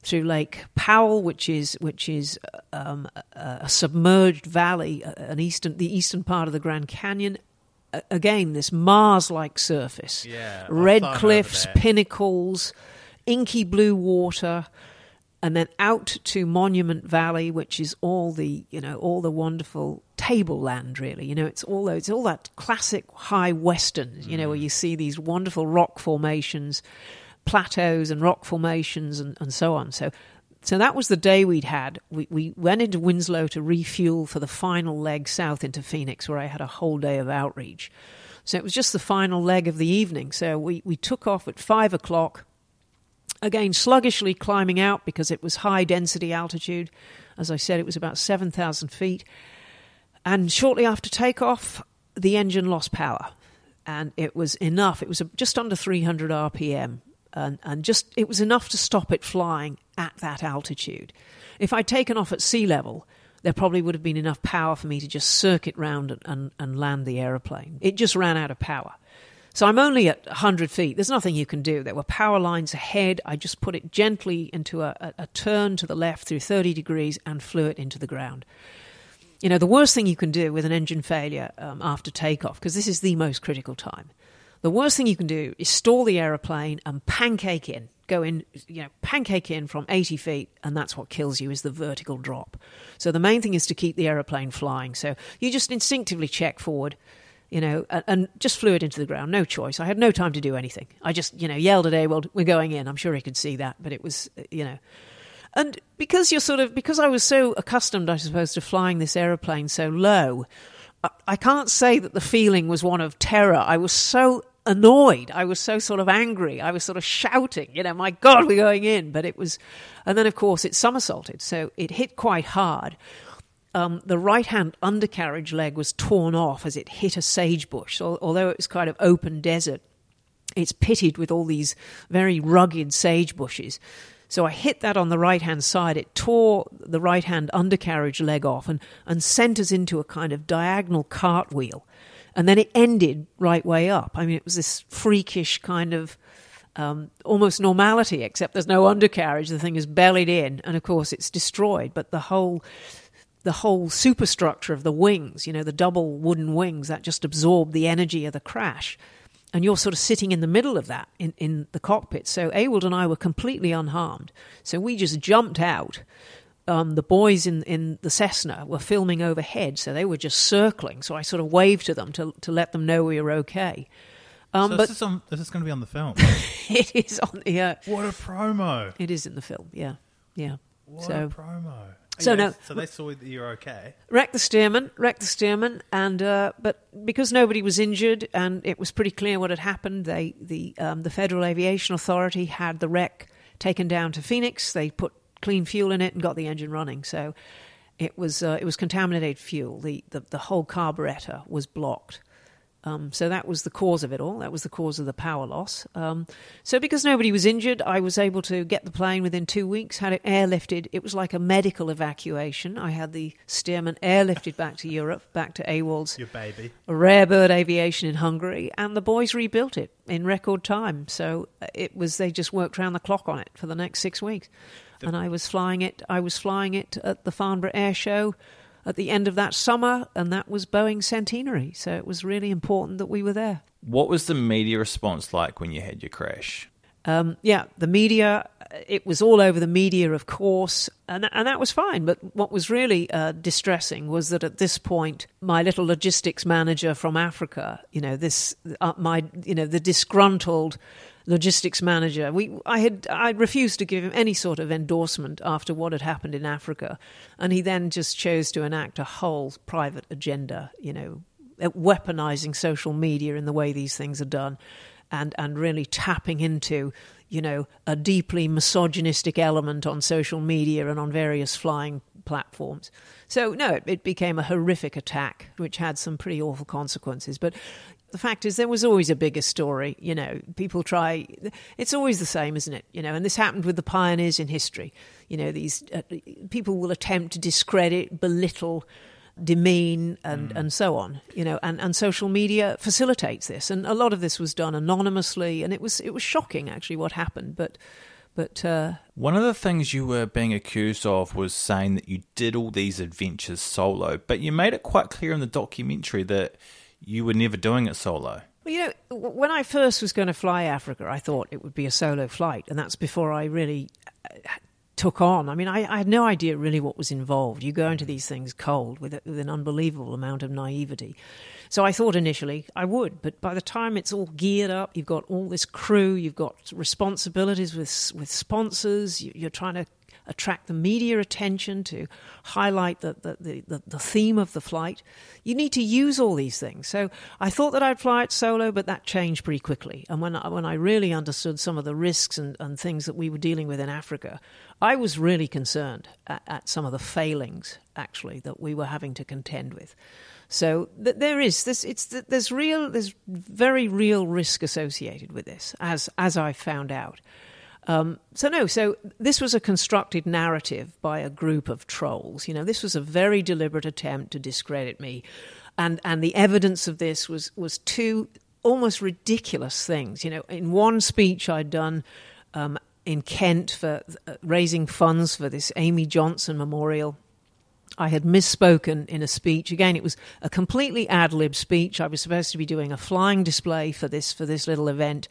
[SPEAKER 1] through Lake Powell, which is which is um, a submerged valley, an eastern the eastern part of the Grand Canyon. Again, this Mars-like surface, yeah, red cliffs, pinnacles, inky blue water, and then out to Monument Valley, which is all the you know all the wonderful tableland, really. You know, it's all those, it's all that classic high western. You mm. know, where mm. you see these wonderful rock formations, plateaus, and rock formations, and, and so on. So so that was the day we'd had. We, we went into Winslow to refuel for the final leg south into Phoenix, where I had a whole day of outreach. So it was just the final leg of the evening. So we, we took off at five o'clock, again, sluggishly climbing out because it was high density altitude. As I said, it was about 7,000 feet. And shortly after takeoff, the engine lost power. And it was enough. It was just under 300 RPM. And, and just it was enough to stop it flying at that altitude. If I'd taken off at sea level, there probably would have been enough power for me to just circuit round and, and, and land the aeroplane. It just ran out of power. So I'm only at 100 feet. There's nothing you can do. There were power lines ahead. I just put it gently into a, a, a turn to the left through 30 degrees and flew it into the ground you know, the worst thing you can do with an engine failure um, after takeoff, because this is the most critical time, the worst thing you can do is stall the aeroplane and pancake in, go in, you know, pancake in from 80 feet, and that's what kills you is the vertical drop. So the main thing is to keep the aeroplane flying. So you just instinctively check forward, you know, and, just flew it into the ground. No choice. I had no time to do anything. I just, you know, yelled at Ewald, we're going in. I'm sure he could see that, but it was, uh, you know. And because you're sort of, because I was so accustomed, I suppose, to flying this aeroplane so low, I, I can't say that the feeling was one of terror. I was so annoyed. I was so sort of angry. I was sort of shouting, you know, my God, we're going in. But it was, and then of course it somersaulted. So it hit quite hard. Um, the right hand undercarriage leg was torn off as it hit a sage bush, so, although it was kind of open desert. It's pitted with all these very rugged sage bushes. So I hit that on the right hand side. It tore the right hand undercarriage leg off and, and sent us into a kind of diagonal cartwheel. And then it ended right way up. I mean, it was this freakish kind of um, almost normality, except there's no undercarriage. The thing is bellied in, and of course, it's destroyed. But the whole the whole superstructure of the wings, you know, the double wooden wings that just absorbed the energy of the crash and you're sort of sitting in the middle of that in, in the cockpit. So Ewald and I were completely unharmed. So we just jumped out. Um, the boys in, in the Cessna were filming overhead, so they were just circling. So I sort of waved to them to, to let them know we were okay.
[SPEAKER 2] Um, so but this is, on, this is going to be on the film.
[SPEAKER 1] it is on. the.
[SPEAKER 2] What a promo!
[SPEAKER 1] It is in the film. Yeah, yeah.
[SPEAKER 2] What so, a promo! So yes, no. So they saw that you're okay.
[SPEAKER 1] Wrecked the Stearman, wrecked the Stearman, and uh, but because nobody was injured and it was pretty clear what had happened, they the um, the Federal Aviation Authority had the wreck taken down to Phoenix. They put clean fuel in it and got the engine running. So it was uh, it was contaminated fuel. The, the the whole carburetor was blocked, um, so that was the cause of it all. That was the cause of the power loss. Um, so because nobody was injured, I was able to get the plane within two weeks, had it airlifted. It was like a medical evacuation. I had the Stearman airlifted back to Europe, back to Ewald's.
[SPEAKER 2] Your baby.
[SPEAKER 1] Rare bird aviation in Hungary. And the boys rebuilt it in record time. So uh, it was, they just worked round the clock on it for the next six weeks. The- and I was flying it, I was flying it at the Farnborough Air Show at the end of that summer, and that was Boeing centenary. So it was really important that we were there.
[SPEAKER 2] What was the media response like when you had your crash? Um,
[SPEAKER 1] yeah, the media, it was all over the media, of course, and, and that was fine. But what was really uh, distressing was that at this point, my little logistics manager from Africa, you know, this, uh, my, you know, the disgruntled logistics manager. We, I had, I refused to give him any sort of endorsement after what had happened in Africa, and he then just chose to enact a whole private agenda. You know, weaponizing social media in the way these things are done, and and really tapping into. You know, a deeply misogynistic element on social media and on various flying platforms. So, no, it, it, became a horrific attack, which had some pretty awful consequences. But, the fact is there was always a bigger story you know people try it's always the same isn't it you know and this happened with the pioneers in history you know these uh, people will attempt to discredit belittle demean and, mm. and so on you know and, and social media facilitates this and a lot of this was done anonymously and it was it was shocking actually what happened but but uh, one
[SPEAKER 2] of the things you were being accused of was saying that you did all these adventures solo but you made it quite clear in the documentary that you were never doing it solo.
[SPEAKER 1] Well, you know, when I first was going to fly Africa, I thought it would be a solo flight, and that's before I really uh, took on. I mean, I, I had no idea really what was involved. You go into mm-hmm. these things cold with, with an unbelievable amount of naivety. So I thought initially I would, but by the time it's all geared up, you've got all this crew, you've got responsibilities with with sponsors, you, are trying to attract the media attention, to highlight the, the, the, the, theme of the flight. You need to use all these things. So I thought that I'd fly it solo, but that changed pretty quickly. And when I, when I really understood some of the risks and, and things that we were dealing with in Africa, I was really concerned at, at some of the failings, actually, that we were having to contend with. So th- there is this. It's th- there's real. There's very real risk associated with this, as as I found out. Um, so no, so this was a constructed narrative by a group of trolls. You know, this was a very deliberate attempt to discredit me, and and the evidence of this was was two almost ridiculous things. You know, in one speech I'd done. Um, in Kent for uh, raising funds for this Amy Johnson memorial I had misspoken in a speech. Again, it was a completely ad lib speech. I was supposed to be doing a flying display for this for this little event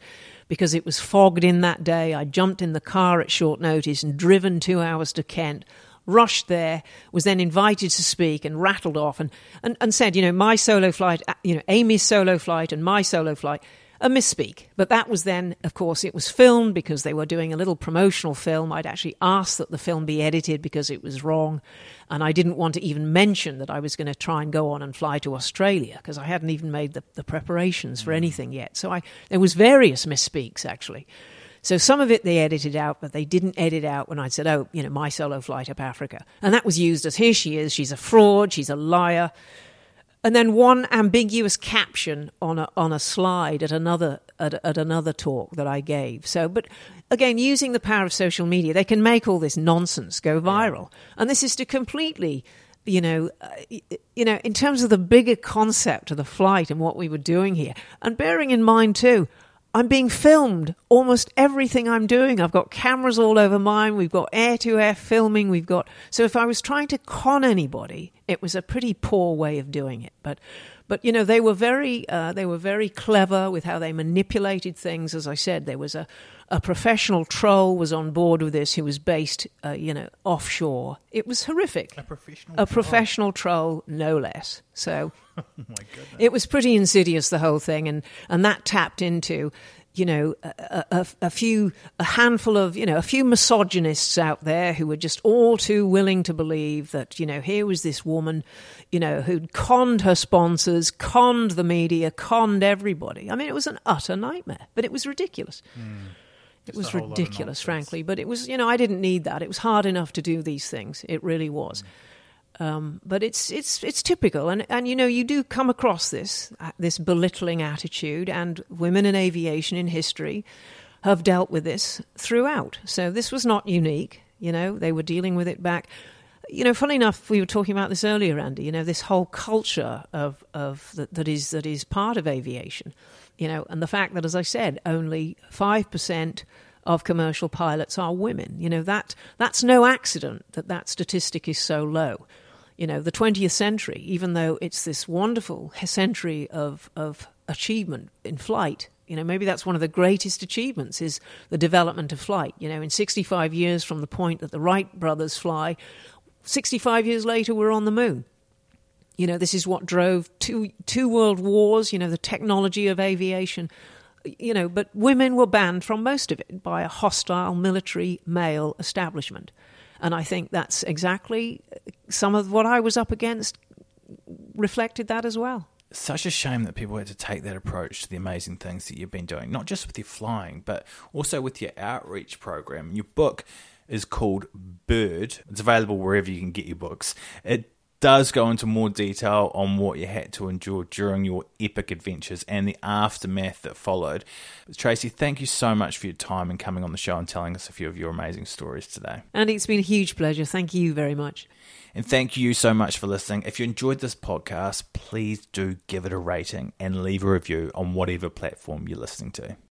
[SPEAKER 1] because it was fogged in that day. I jumped in the car at short notice and driven two hours to Kent. Rushed there, was then invited to speak and rattled off and, and, and said, you know, my solo flight, you know, Amy's solo flight and my solo flight a misspeak. But that was then, of course, it was filmed because they were doing a little promotional film. I'd actually asked that the film be edited because it was wrong. And I didn't want to even mention that I was going to try and go on and fly to Australia because I hadn't even made the, the preparations for mm. anything yet. So I, there was various misspeaks, actually. So some of it they edited out, but they didn't edit out when I said, oh, you know, my solo flight up Africa. And that was used as here she is, she's a fraud, she's a liar, and then one ambiguous caption on a, on a slide at another at, at, another talk that I gave. So, but again, using the power of social media, they can make all this nonsense go viral, and this is to completely. You know, uh, you know, in terms of the bigger concept of the flight and what we were doing here, and bearing in mind too, I'm being filmed almost everything I'm doing. I've got cameras all over mine. We've got air to air filming. We've got. So if I was trying to con anybody, it was a pretty poor way of doing it. But. But you know they were very uh, they were very clever with how they manipulated things. As I said, there was a a professional troll was on board with this who was based, uh, you know, offshore. It was horrific.
[SPEAKER 2] A professional, a troll.
[SPEAKER 1] professional troll,
[SPEAKER 2] no
[SPEAKER 1] less. So, oh it was pretty insidious the whole thing, and and that tapped into, you know, a, a, a, few, a handful of, you know, a few misogynists out there who were just all too willing to believe that, you know, here was this woman, you know, who'd conned her sponsors, conned the media, conned everybody. I mean, it was an utter nightmare, but it was ridiculous. Mm. It was ridiculous, frankly. But it was, you know, I didn't need that. It was hard enough to do these things. It really was. Mm. Um, but it's it's it's typical, and and you know you do come across this uh, this belittling attitude, and women in aviation in history have dealt with this throughout. So this was not unique. You know, they were dealing with it back. You know, funny enough, we were talking about this earlier, Andy. You know, this whole culture of of that, that is that is part of aviation you know, and the fact that, as I said, only five percent of commercial pilots are women. You know that that's no accident that that statistic is so low. You know, the 20th century, even though it's this wonderful century of of achievement in flight, you know, maybe that's one of the greatest achievements is the development of flight. You know, in 65 years from the point that the Wright brothers fly, 65 years later we're on the moon. You know, this is what drove two two world wars. You know, the technology of aviation. You know, but women were banned from most of it by a hostile military male establishment, and I think that's exactly some of what I was up against. Reflected that as well.
[SPEAKER 2] Such a shame that people had to take that approach to the amazing things that you've been doing, not just with your flying, but also with your outreach program, your book is called Bird. It's available wherever you can get your books. It does go into more detail on what you had to endure during your epic adventures and the aftermath that followed. Tracey, thank you so much for your time and coming on the show and telling us a few of your amazing stories today. And
[SPEAKER 1] it's been a huge pleasure. Thank you very much.
[SPEAKER 2] And thank you so much for listening. If you enjoyed this podcast, please do give it a rating and leave a review on whatever platform you're listening to.